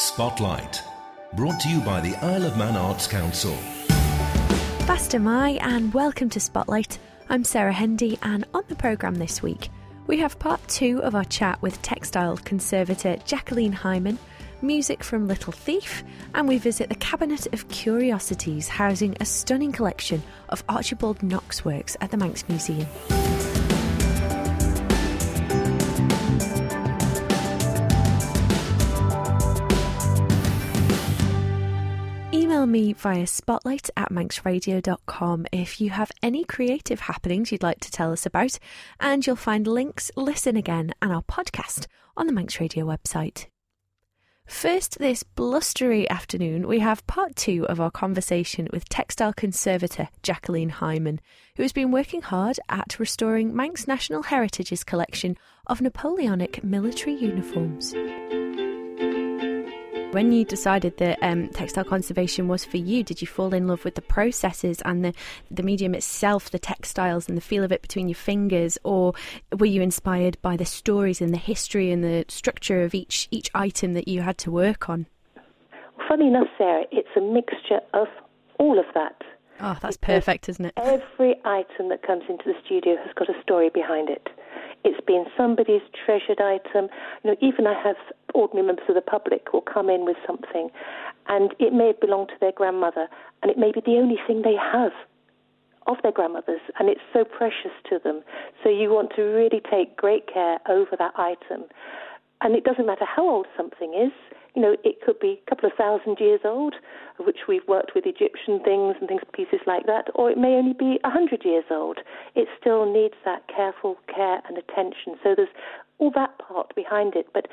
Spotlight. Brought to you by the Isle of Man Arts Council. Fastyr mie, and welcome to Spotlight. I'm Sarah Hendy, and on the programme this week, we have part two of our chat with textile conservator Jacqueline Hyman, music from Little Thief, and we visit the Cabinet of Curiosities, housing a stunning collection of Archibald Knox works at the Manx Museum. Me via spotlight at manxradio.com if you have any creative happenings you'd like to tell us about, and you'll find links, listen again, and our podcast on the Manx Radio website. First, this blustery afternoon, we have part two of our conversation with textile conservator Jacqueline Hyman, who has been working hard at restoring Manx National Heritage's collection of Napoleonic military uniforms. When you decided that um, textile conservation was for you, did you fall in love with the processes and the, the medium itself, the textiles and the feel of it between your fingers, or were you inspired by the stories and the history and the structure of each each item that you had to work on? Funny enough, Sarah, it's a mixture of all of that. Oh, that's perfect, isn't it? Every item that comes into the studio has got a story behind it. It's been somebody's treasured item. You know, even I have ordinary members of the public will come in with something, and it may have belonged to their grandmother, and it may be the only thing they have of their grandmothers, and it's so precious to them. So you want to really take great care over that item. And it doesn't matter how old something is. You know, it could be a couple of thousand years old, which we've worked with Egyptian things and things, pieces like that, or it may only be a hundred years old. It still needs that careful care and attention. So there's all that part behind it. But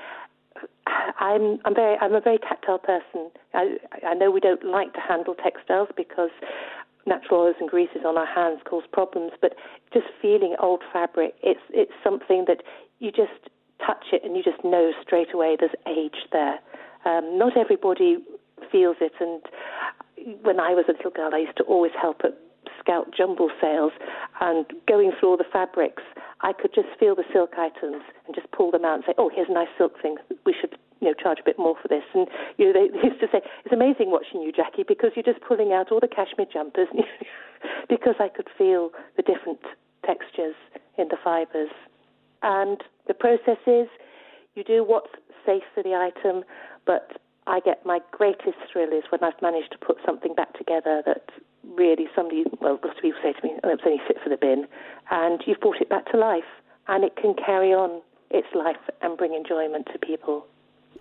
I'm I'm very I'm a very tactile person. I I know we don't like to handle textiles because natural oils and greases on our hands cause problems, but just feeling old fabric, it's it's something that you just touch it and you just know straight away there's age there. Um, not everybody feels it, and when I was a little girl, I used to always help at Scout jumble sales and going through all the fabrics, I could just feel the silk items and just pull them out and say, "Oh, here's a nice silk thing. We should, you know, charge a bit more for this." And you know, they, they used to say, "It's amazing watching you, Jackie, because you're just pulling out all the cashmere jumpers," because I could feel the different textures in the fibres. And the process is, you do what's safe for the item, but I get my greatest thrill is when I've managed to put something back together that really somebody, well, lots of people say to me, oh, it's only fit for the bin, and you've brought it back to life, and it can carry on its life and bring enjoyment to people.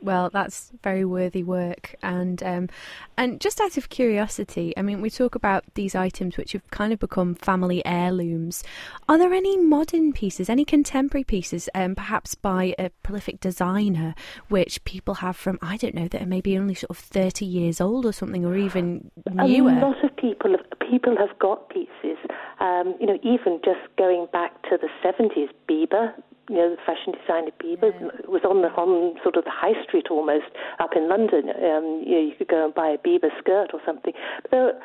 Well, that's very worthy work, and um, and just out of curiosity, I mean, we talk about these items which have kind of become family heirlooms. Are there any modern pieces, any contemporary pieces, um, perhaps by a prolific designer, which people have from I don't know that are maybe only sort of thirty years old or something, or even newer? A lot of people have, people have got pieces. Um, you know, even just going back to the seventies, Biba you know, the fashion designer Biba yeah. was on the on sort of the high street almost up in London. Um, you know, you could go and buy a Biba skirt or something, but they were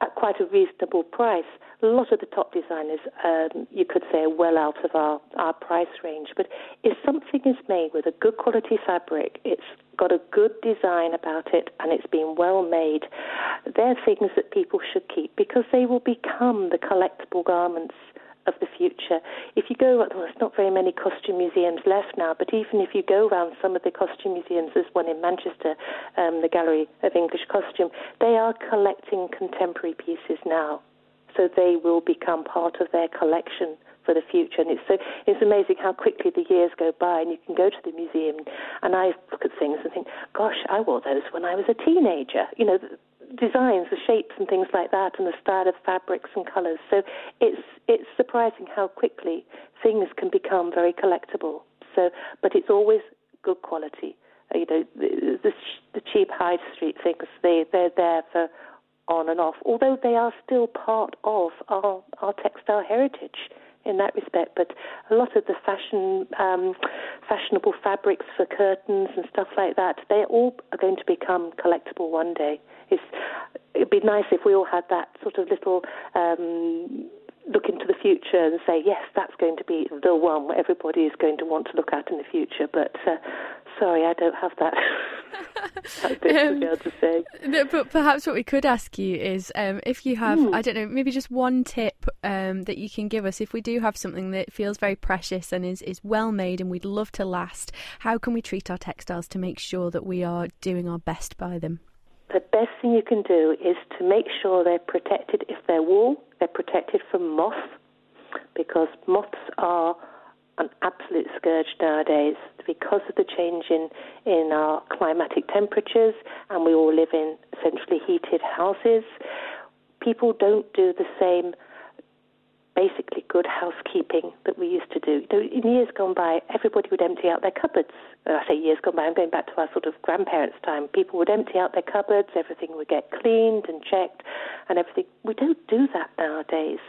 at quite a reasonable price. A lot of the top designers, um, you could say, are well out of our, our price range. But if something is made with a good quality fabric, it's got a good design about it, and it's been well made, they're things that people should keep because they will become the collectible garments of the future. If you go, well, there's not very many costume museums left now, but even if you go around some of the costume museums, there's one in Manchester, um, the Gallery of English Costume, they are collecting contemporary pieces now. So they will become part of their collection for the future. And it's so it's amazing how quickly the years go by, and you can go to the museum, and I look at things and think, "Gosh, I wore those when I was a teenager." You know, designs, the shapes and things like that, and the style of fabrics and colours. So it's it's surprising how quickly things can become very collectible. So, but it's always good quality. Uh, you know, the, the, the cheap high street things they they're there for on and off, although they are still part of our our textile heritage in that respect. But a lot of the fashion, um, fashionable fabrics for curtains and stuff like that, they all are going to become collectible one day. It's, it'd be nice if we all had that sort of little. Um, look into the future and say, yes, that's going to be the one everybody is going to want to look at in the future. But uh, sorry, I don't have that. Um, to be able to say. No, but perhaps what we could ask you is um, if you have, mm. I don't know, maybe just one tip um, that you can give us if we do have something that feels very precious and is, is well made and we'd love to last, how can we treat our textiles to make sure that we are doing our best by them? The best thing you can do is to make sure they're protected. If they're wool, they're protected from moth because moths are an absolute scourge nowadays because of the change in, in our climatic temperatures and we all live in centrally heated houses. People don't do the same basically good housekeeping that we used to do. In years gone by, everybody would empty out their cupboards. I say years gone by, I'm going back to our sort of grandparents' time. People would empty out their cupboards, everything would get cleaned and checked and everything. We don't do that nowadays.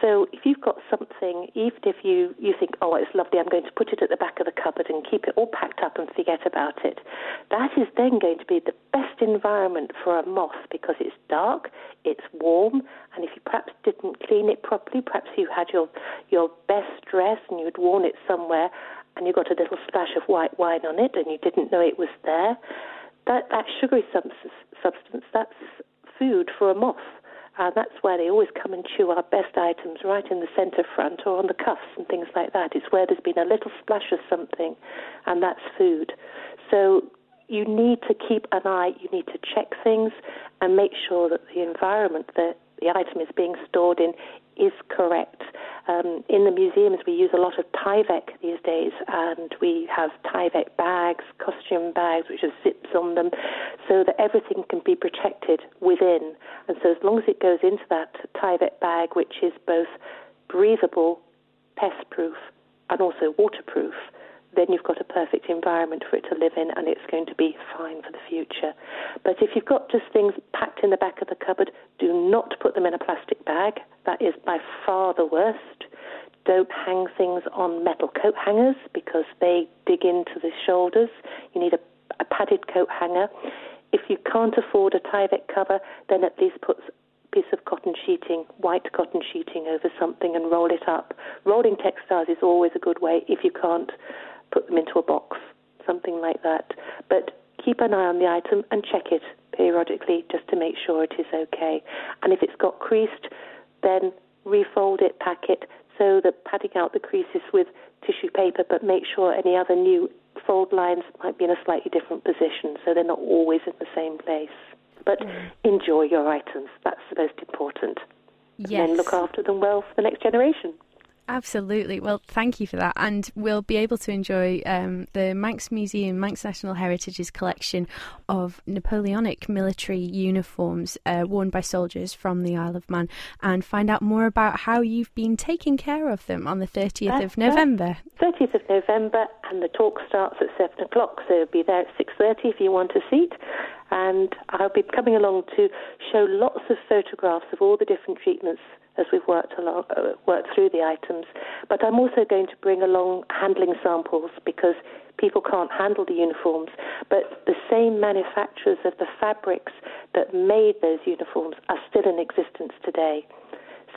So if you've got something, even if you, you think, oh, it's lovely, I'm going to put it at the back of the cupboard and keep it all packed up and forget about it, that is then going to be the best environment for a moth because it's dark, it's warm, and if you perhaps didn't clean it properly, perhaps you had your, your best dress and you'd worn it somewhere and you got a little splash of white wine on it and you didn't know it was there, that, that sugary substance, substance, that's food for a moth. And that's why they always come and chew our best items right in the centre front or on the cuffs and things like that. It's where there's been a little splash of something, and that's food. So you need to keep an eye, you need to check things and make sure that the environment that the item is being stored in is correct. Um, in the museums, we use a lot of Tyvek these days, and we have Tyvek bags, costume bags, which have zips on them, so that everything can be protected within. And so, as long as it goes into that Tyvek bag, which is both breathable, pest proof, and also waterproof, then you've got a perfect environment for it to live in and it's going to be fine for the future. But if you've got just things packed in the back of the cupboard, do not put them in a plastic bag. That is by far the worst. Don't hang things on metal coat hangers because they dig into the shoulders. You need a, a padded coat hanger. If you can't afford a Tyvek cover, then at least put a piece of cotton sheeting, white cotton sheeting over something and roll it up. Rolling textiles is always a good way if you can't put them into a box, something like that. But keep an eye on the item and check it periodically just to make sure it is okay. And if it's got creased, then refold it, pack it, so that padding out the creases with tissue paper, but make sure any other new fold lines might be in a slightly different position so they're not always in the same place. But mm. enjoy your items. That's the most important. Yes. And then look after them well for the next generation. Absolutely. Well, thank you for that. And we'll be able to enjoy um, the Manx Museum, Manx National Heritage's collection of Napoleonic military uniforms uh, worn by soldiers from the Isle of Man and find out more about how you've been taking care of them on the 30th of November. 30th of November, and the talk starts at 7 o'clock, so it'll be there at 6.30 if you want a seat. And I'll be coming along to show lots of photographs of all the different treatments as we've worked along, uh, worked through the items. But I'm also going to bring along handling samples because people can't handle the uniforms. But the same manufacturers of the fabrics that made those uniforms are still in existence today.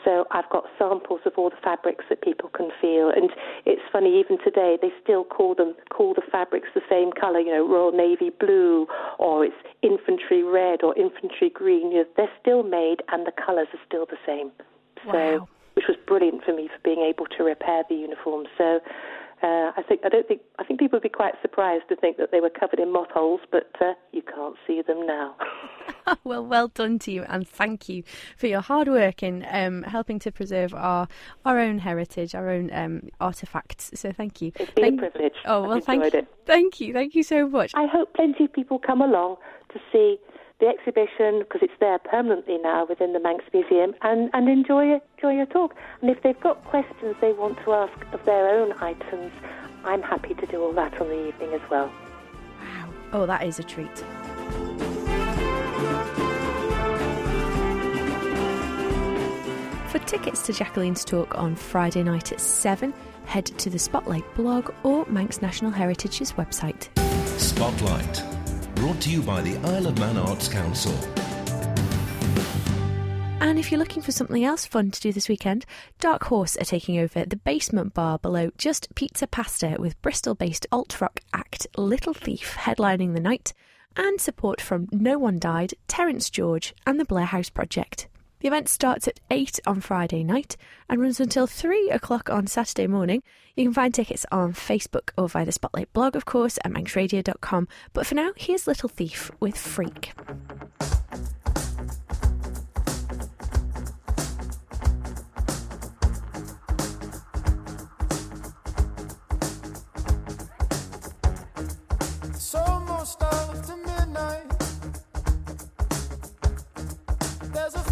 So I've got samples of all the fabrics that people can feel, and it's funny. Even today, they still call them call the fabrics the same color. You know, Royal Navy blue, or it's infantry red, or infantry green. You know, they're still made, and the colors are still the same. So, wow. which was brilliant for me for being able to repair the uniform. So, uh, I think I don't think I think people would be quite surprised to think that they were covered in moth holes, but uh, you can't see them now. well, well done to you, and thank you for your hard work in um, helping to preserve our our own heritage, our own um, artifacts. So, thank you. It's been thank, a privilege. Oh well, I've thank you. It. Thank you, thank you so much. I hope plenty of people come along to see the exhibition because it's there permanently now within the Manx Museum and, and enjoy, enjoy your talk. And if they've got questions they want to ask of their own items, I'm happy to do all that on the evening as well. Wow. Oh, that is a treat. For tickets to Jacqueline's talk on Friday night at 7, head to the Spotlight blog or Manx National Heritage's website. Spotlight brought to you by the Isle of Man Arts Council. And if you're looking for something else fun to do this weekend, Dark Horse are taking over the basement bar below Just Pizza Pasta with Bristol based alt rock act Little Thief headlining the night. and support from No One Died, Terence George, and the Blair House Project. The event starts at 8 on Friday night and runs until 3 o'clock on Saturday morning. You can find tickets on Facebook or via the Spotlight blog, of course, at manxradio.com. But for now, here's Little Thief with Freak.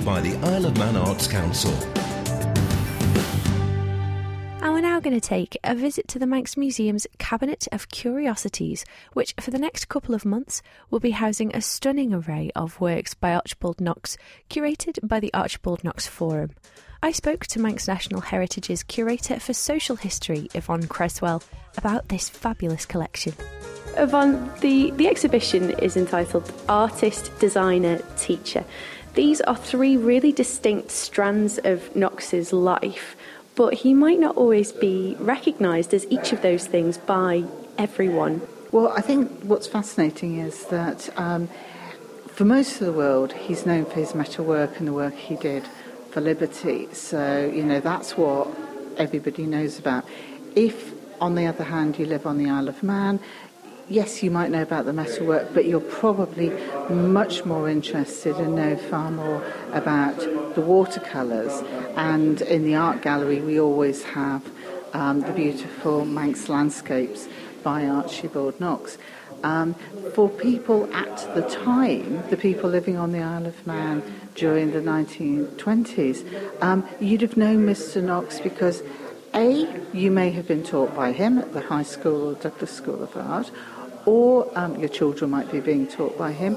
you by the Isle of Man Arts Council. And we're now going to take a visit to the Manx Museum's Cabinet of Curiosities, which for the next couple of months will be housing a stunning array of works by Archibald Knox, curated by the Archibald Knox Forum. I spoke to Manx National Heritage's curator for social history, Yvonne Cresswell, about this fabulous collection. Yvonne, the, the exhibition is entitled Artist, Designer, Teacher. These are three really distinct strands of Knox's life, but he might not always be recognised as each of those things by everyone. Well, I think what's fascinating is that um, for most of the world, he's known for his metalwork and the work he did for Liberty. So, you know, that's what everybody knows about. If, on the other hand, you live on the Isle of Man, yes, you might know about the metalwork, but you're probably much more interested and know far more about the watercolours. And in the art gallery, we always have um, the beautiful Manx landscapes by Archibald Knox. Um, for people at the time, the people living on the Isle of Man during the 1920s, um, you'd have known Mr. Knox because A, you may have been taught by him at the High School or Douglas School of Art, or um, your children might be being taught by him,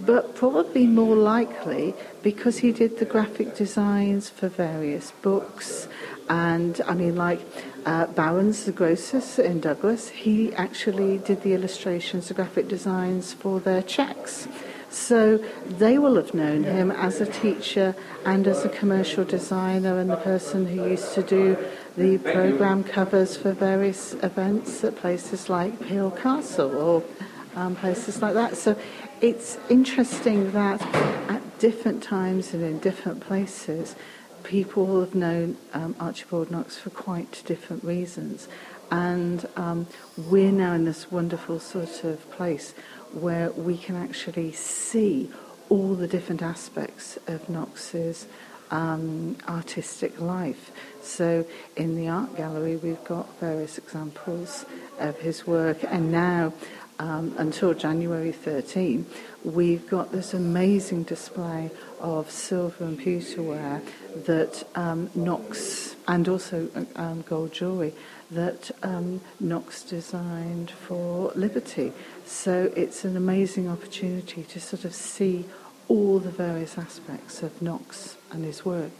but probably more likely because he did the graphic designs for various books. And I mean, like uh, Barron's, the in Douglas, he actually did the illustrations, the graphic designs for their checks. So they will have known him as a teacher and as a commercial designer and the person who used to do the program covers for various events at places like Peel Castle or um, places like that. So it's interesting that at different times and in different places, people have known um, Archibald Knox for quite different reasons. And um, we're now in this wonderful sort of place where we can actually see all the different aspects of Knox's um, artistic life. So in the art gallery, we've got various examples of his work, and now um, until January 13, we've got this amazing display of silver and pewterware that um, Knox, and also um, gold jewellery, that um, Knox designed for Liberty. So it's an amazing opportunity to sort of see all the various aspects of Knox and his work.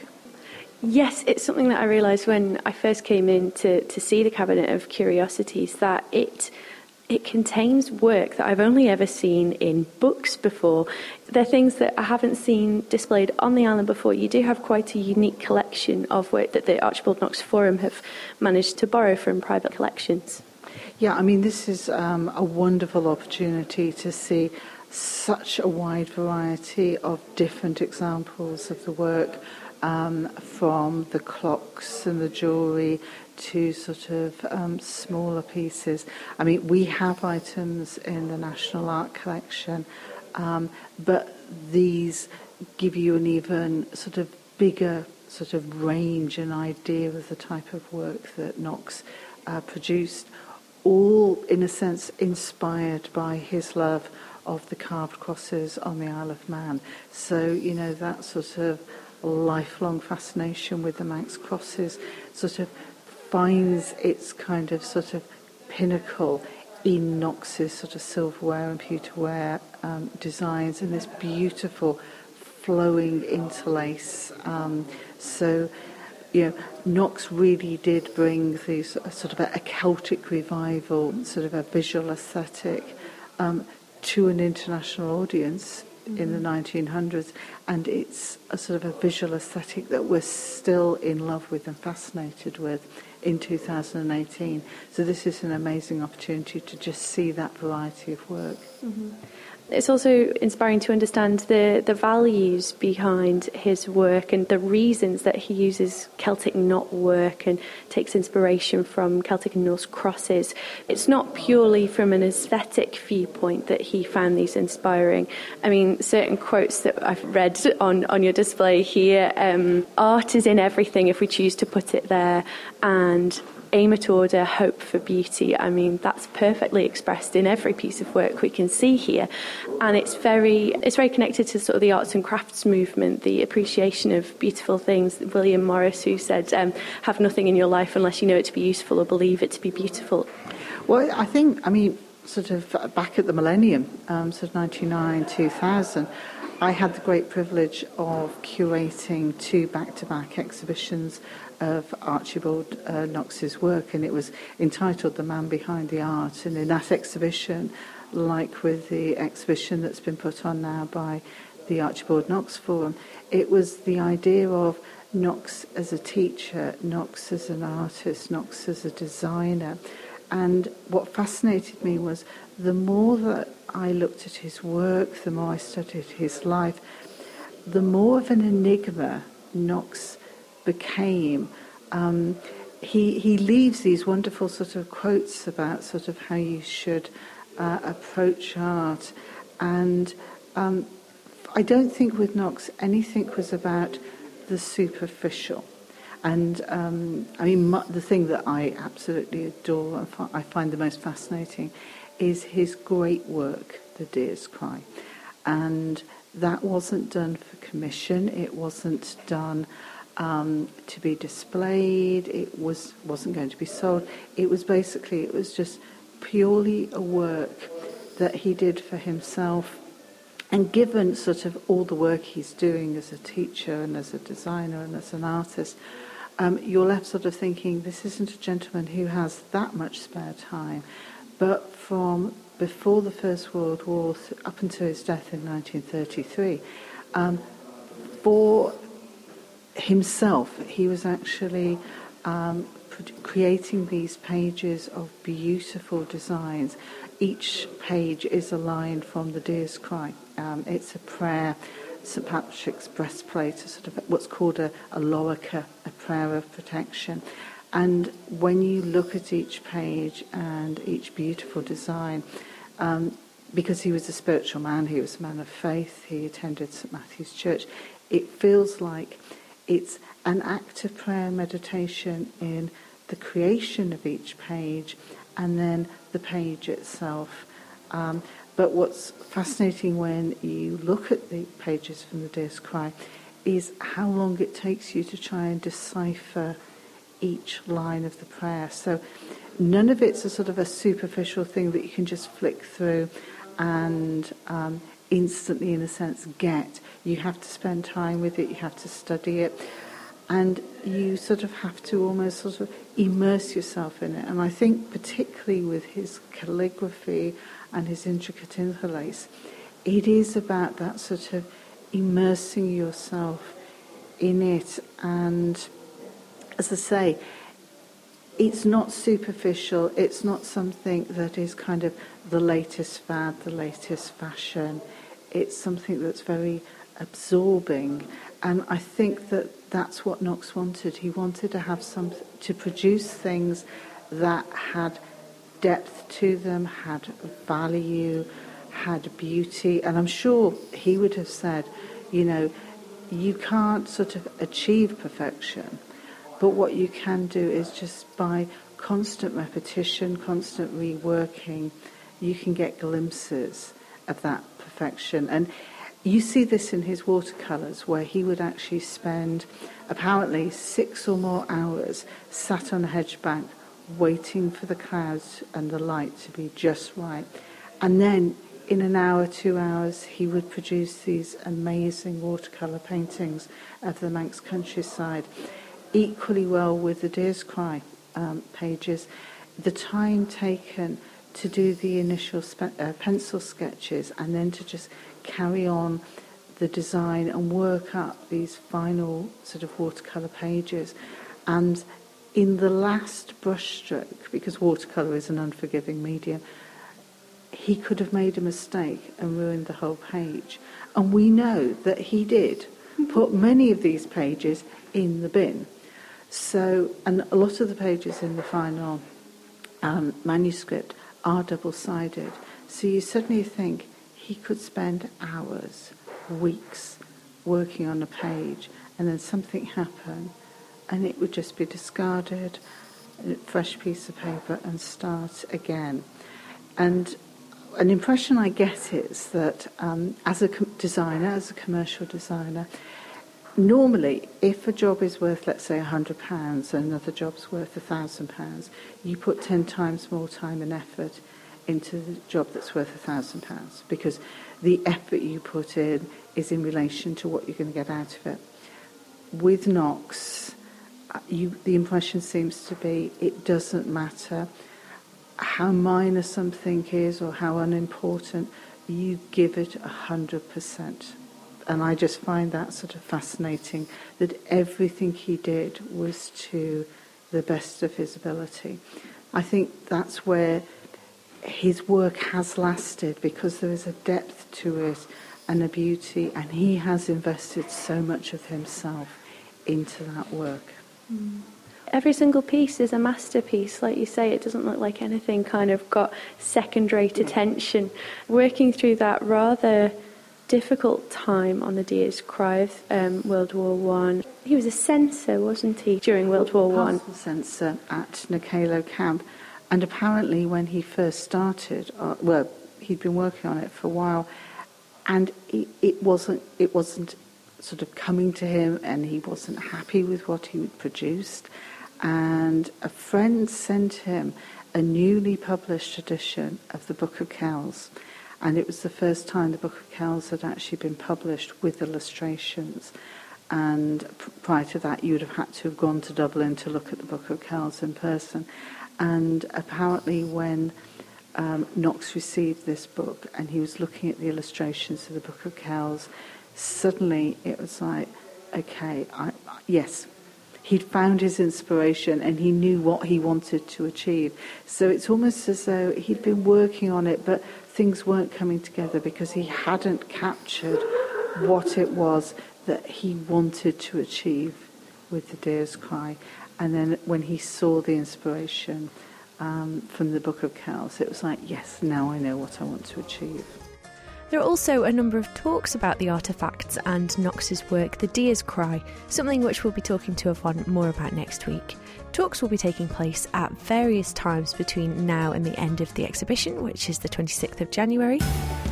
Yes, it's something that I realised when I first came in to, to see the Cabinet of Curiosities that it it contains work that I've only ever seen in books before. They're things that I haven't seen displayed on the island before. You do have quite a unique collection of work that the Archibald Knox Forum have managed to borrow from private collections. Yeah, I mean, this is um, a wonderful opportunity to see such a wide variety of different examples of the work um, from the clocks and the jewellery to sort of um, smaller pieces. I mean, we have items in the National Art Collection, um, but these give you an even sort of bigger sort of range and idea of the type of work that Knox uh, produced, all in a sense inspired by his love of the carved crosses on the Isle of Man. So, you know, that sort of lifelong fascination with the Manx crosses sort of finds its kind of sort of pinnacle in Knox's sort of silverware and pewterware um, designs and this beautiful flowing interlace. Um, so, you know, Knox really did bring these uh, sort of a, a, Celtic revival, sort of a visual aesthetic, um, to an international audience mm-hmm. in the 1900s, and it's a sort of a visual aesthetic that we're still in love with and fascinated with in 2018. So this is an amazing opportunity to just see that variety of work. Mm-hmm. It's also inspiring to understand the, the values behind his work and the reasons that he uses Celtic knot work and takes inspiration from Celtic and Norse crosses. It's not purely from an aesthetic viewpoint that he found these inspiring. I mean, certain quotes that I've read on, on your display here um, art is in everything if we choose to put it there, and aim at order, hope for beauty. I mean, that's perfectly expressed in every piece of work we can see here, and it's very it's very connected to sort of the arts and crafts movement, the appreciation of beautiful things. William Morris, who said, um, "Have nothing in your life unless you know it to be useful or believe it to be beautiful." Well, I think, I mean, sort of back at the millennium, um, sort of 99, 2000. I had the great privilege of curating two back to back exhibitions of Archibald uh, Knox's work, and it was entitled The Man Behind the Art. And in that exhibition, like with the exhibition that's been put on now by the Archibald Knox Forum, it was the idea of Knox as a teacher, Knox as an artist, Knox as a designer. And what fascinated me was the more that I looked at his work, the more I studied his life, the more of an enigma Knox became. Um, he, he leaves these wonderful sort of quotes about sort of how you should uh, approach art. And um, I don't think with Knox anything was about the superficial. And um, I mean, the thing that I absolutely adore and I find the most fascinating is his great work, The Deer's Cry. And that wasn't done for commission, it wasn't done um, to be displayed, it was, wasn't going to be sold. It was basically, it was just purely a work that he did for himself. And given sort of all the work he's doing as a teacher and as a designer and as an artist, um, you're left sort of thinking this isn't a gentleman who has that much spare time. But from before the First World War up until his death in 1933, um, for himself, he was actually um, creating these pages of beautiful designs. Each page is a line from the Deer's Cry. Um, it's a prayer St Patrick's breastplate, a sort of what's called a, a lorica, a prayer of protection. And when you look at each page and each beautiful design, um, because he was a spiritual man, he was a man of faith, he attended St Matthew's Church, it feels like it's an act of prayer meditation in the creation of each page and then the page itself. Um, but what's fascinating when you look at the pages from the Deer's Cry is how long it takes you to try and decipher each line of the prayer. So none of it's a sort of a superficial thing that you can just flick through and um, instantly, in a sense, get. You have to spend time with it, you have to study it, and you sort of have to almost sort of immerse yourself in it. And I think, particularly with his calligraphy and his intricate interlace, it is about that sort of immersing yourself in it. And as I say, it's not superficial, it's not something that is kind of the latest fad, the latest fashion. It's something that's very absorbing. And I think that that's what Knox wanted. He wanted to have some, to produce things that had depth to them, had value, had beauty. And I'm sure he would have said, you know, you can't sort of achieve perfection, but what you can do is just by constant repetition, constant reworking, you can get glimpses of that perfection. And you see this in his watercolours, where he would actually spend apparently six or more hours sat on a hedge bank waiting for the clouds and the light to be just right. And then in an hour, two hours, he would produce these amazing watercolour paintings of the Manx countryside. Equally well with the Deer's Cry um, pages, the time taken to do the initial uh, pencil sketches and then to just carry on the design and work up these final sort of watercolour pages. And in the last brushstroke, because watercolour is an unforgiving medium, he could have made a mistake and ruined the whole page. And we know that he did put many of these pages in the bin. So, and a lot of the pages in the final um, manuscript are double sided. So you suddenly think he could spend hours, weeks working on a page, and then something happened and it would just be discarded, fresh piece of paper, and start again. And an impression I get is that um, as a com- designer, as a commercial designer, normally if a job is worth, let's say, £100 and another job's worth £1,000, you put 10 times more time and effort into the job that's worth £1,000 because the effort you put in is in relation to what you're going to get out of it. With Knox, uh, you, the impression seems to be it doesn't matter how minor something is or how unimportant, you give it a hundred percent. And I just find that sort of fascinating that everything he did was to the best of his ability. I think that's where his work has lasted because there is a depth to it and a beauty, and he has invested so much of himself into that work. Mm. Every single piece is a masterpiece. Like you say, it doesn't look like anything kind of got second rate attention. Working through that rather difficult time on the Deer's Cry of um, World War One. He was a censor, wasn't he, during World War One? Censor at Knockaloe camp. And apparently, when he first started, uh, well, he'd been working on it for a while, and it, it wasn't it wasn't sort of coming to him, and he wasn't happy with what he produced. And a friend sent him a newly published edition of the Book of Kells. And it was the first time the Book of Kells had actually been published with illustrations. And prior to that, you'd have had to have gone to Dublin to look at the Book of Kells in person. And apparently, when um, Knox received this book and he was looking at the illustrations of the Book of Kells, suddenly it was like, okay, I, yes, he'd found his inspiration and he knew what he wanted to achieve. So it's almost as though he'd been working on it, but things weren't coming together because he hadn't captured what it was that he wanted to achieve with the Deer's Cry. And then when he saw the inspiration um, from the Book of Kells, it was like, yes, now I know what I want to achieve. There are also a number of talks about the artefacts and Knox's work, The Deer's Cry, something which we'll be talking to Yvonne more about next week. Talks will be taking place at various times between now and the end of the exhibition, which is the 26th of January.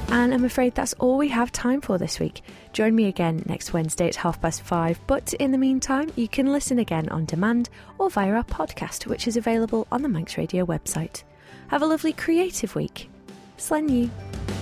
And I'm afraid that's all we have time for this week. Join me again next Wednesday at half past five, but in the meantime, you can listen again on demand or via our podcast, which is available on the Manx Radio website. Have a lovely creative week. Slane lhiu.